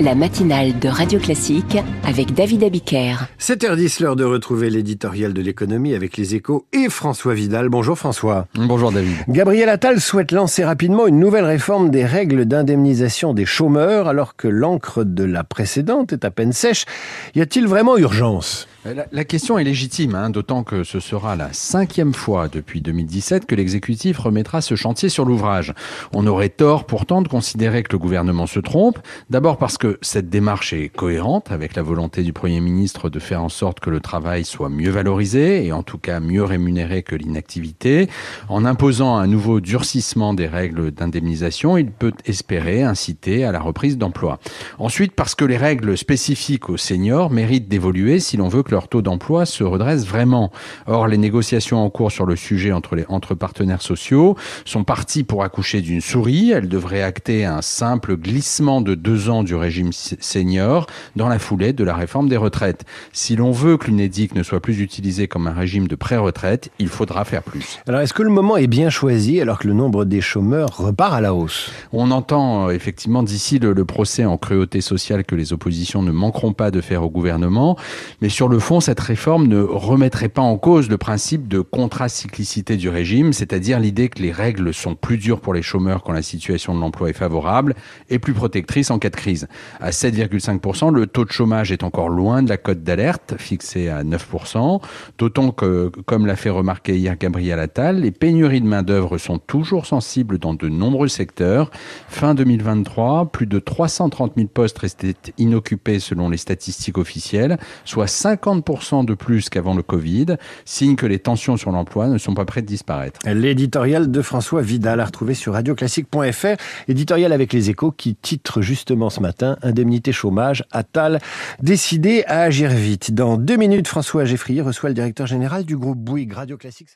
la matinale de Radio Classique avec David Abiker. 7h10, l'heure de retrouver l'éditorial de l'économie avec les échos et François Vidal. Bonjour François. Bonjour David. Gabriel Attal souhaite lancer rapidement une nouvelle réforme des règles d'indemnisation des chômeurs alors que l'encre de la précédente est à peine sèche. Y a-t-il vraiment urgence? La, la, question est légitime, hein, d'autant que ce sera la cinquième fois depuis 2017 que l'exécutif remettra ce chantier sur l'ouvrage. On aurait tort pourtant de considérer que le gouvernement se trompe, d'abord parce que cette démarche est cohérente avec la volonté du Premier ministre de faire en sorte que le travail soit mieux valorisé et en tout cas mieux rémunéré que l'inactivité. En imposant un nouveau durcissement des règles d'indemnisation, il peut espérer inciter à la reprise d'emploi. Ensuite, parce que les règles spécifiques aux seniors méritent d'évoluer si l'on veut que taux d'emploi se redresse vraiment. Or, les négociations en cours sur le sujet entre, les, entre partenaires sociaux sont parties pour accoucher d'une souris. Elles devraient acter un simple glissement de deux ans du régime senior dans la foulée de la réforme des retraites. Si l'on veut que l'UNEDIC ne soit plus utilisé comme un régime de pré-retraite, il faudra faire plus. Alors, est-ce que le moment est bien choisi alors que le nombre des chômeurs repart à la hausse? On entend euh, effectivement d'ici le, le procès en cruauté sociale que les oppositions ne manqueront pas de faire au gouvernement, mais sur le fond, cette réforme ne remettrait pas en cause le principe de contracyclicité du régime, c'est-à-dire l'idée que les règles sont plus dures pour les chômeurs quand la situation de l'emploi est favorable et plus protectrices en cas de crise. À 7,5%, le taux de chômage est encore loin de la cote d'alerte fixée à 9%, d'autant que, comme l'a fait remarquer hier Gabriel Attal, les pénuries de main-d'œuvre sont toujours sensibles dans de nombreux secteurs. Fin 2023, plus de 330 000 postes restaient inoccupés selon les statistiques officielles, soit 50 50% de plus qu'avant le Covid, signe que les tensions sur l'emploi ne sont pas prêtes de disparaître. L'éditorial de François Vidal à retrouver sur radioclassique.fr, éditorial avec les échos qui titre justement ce matin Indemnité chômage, Attal décidé à agir vite? Dans deux minutes, François Geffrier reçoit le directeur général du groupe Bouygues Radio Classique.